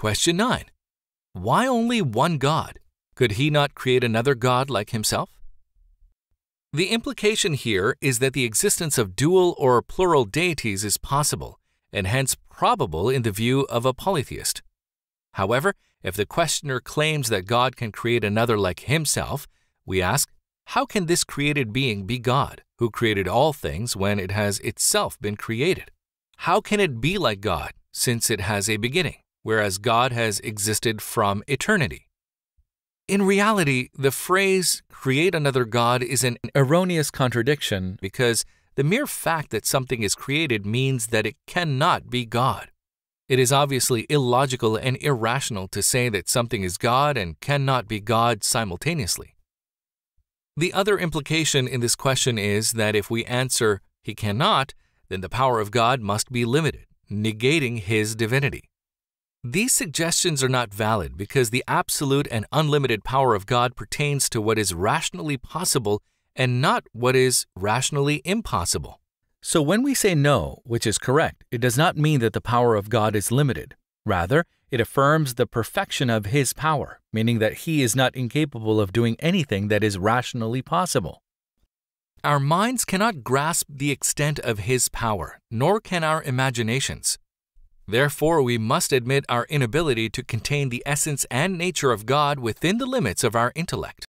Question 9. Why only one God? Could he not create another God like himself? The implication here is that the existence of dual or plural deities is possible, and hence probable in the view of a polytheist. However, if the questioner claims that God can create another like himself, we ask, how can this created being be God, who created all things when it has itself been created? How can it be like God, since it has a beginning, whereas God has existed from eternity? In reality, the phrase create another God is an erroneous contradiction because the mere fact that something is created means that it cannot be God. It is obviously illogical and irrational to say that something is God and cannot be God simultaneously. The other implication in this question is that if we answer, He cannot, then the power of God must be limited, negating His divinity. These suggestions are not valid because the absolute and unlimited power of God pertains to what is rationally possible and not what is rationally impossible. So when we say no, which is correct, it does not mean that the power of God is limited. Rather, it affirms the perfection of His power, meaning that He is not incapable of doing anything that is rationally possible. Our minds cannot grasp the extent of His power, nor can our imaginations. Therefore, we must admit our inability to contain the essence and nature of God within the limits of our intellect.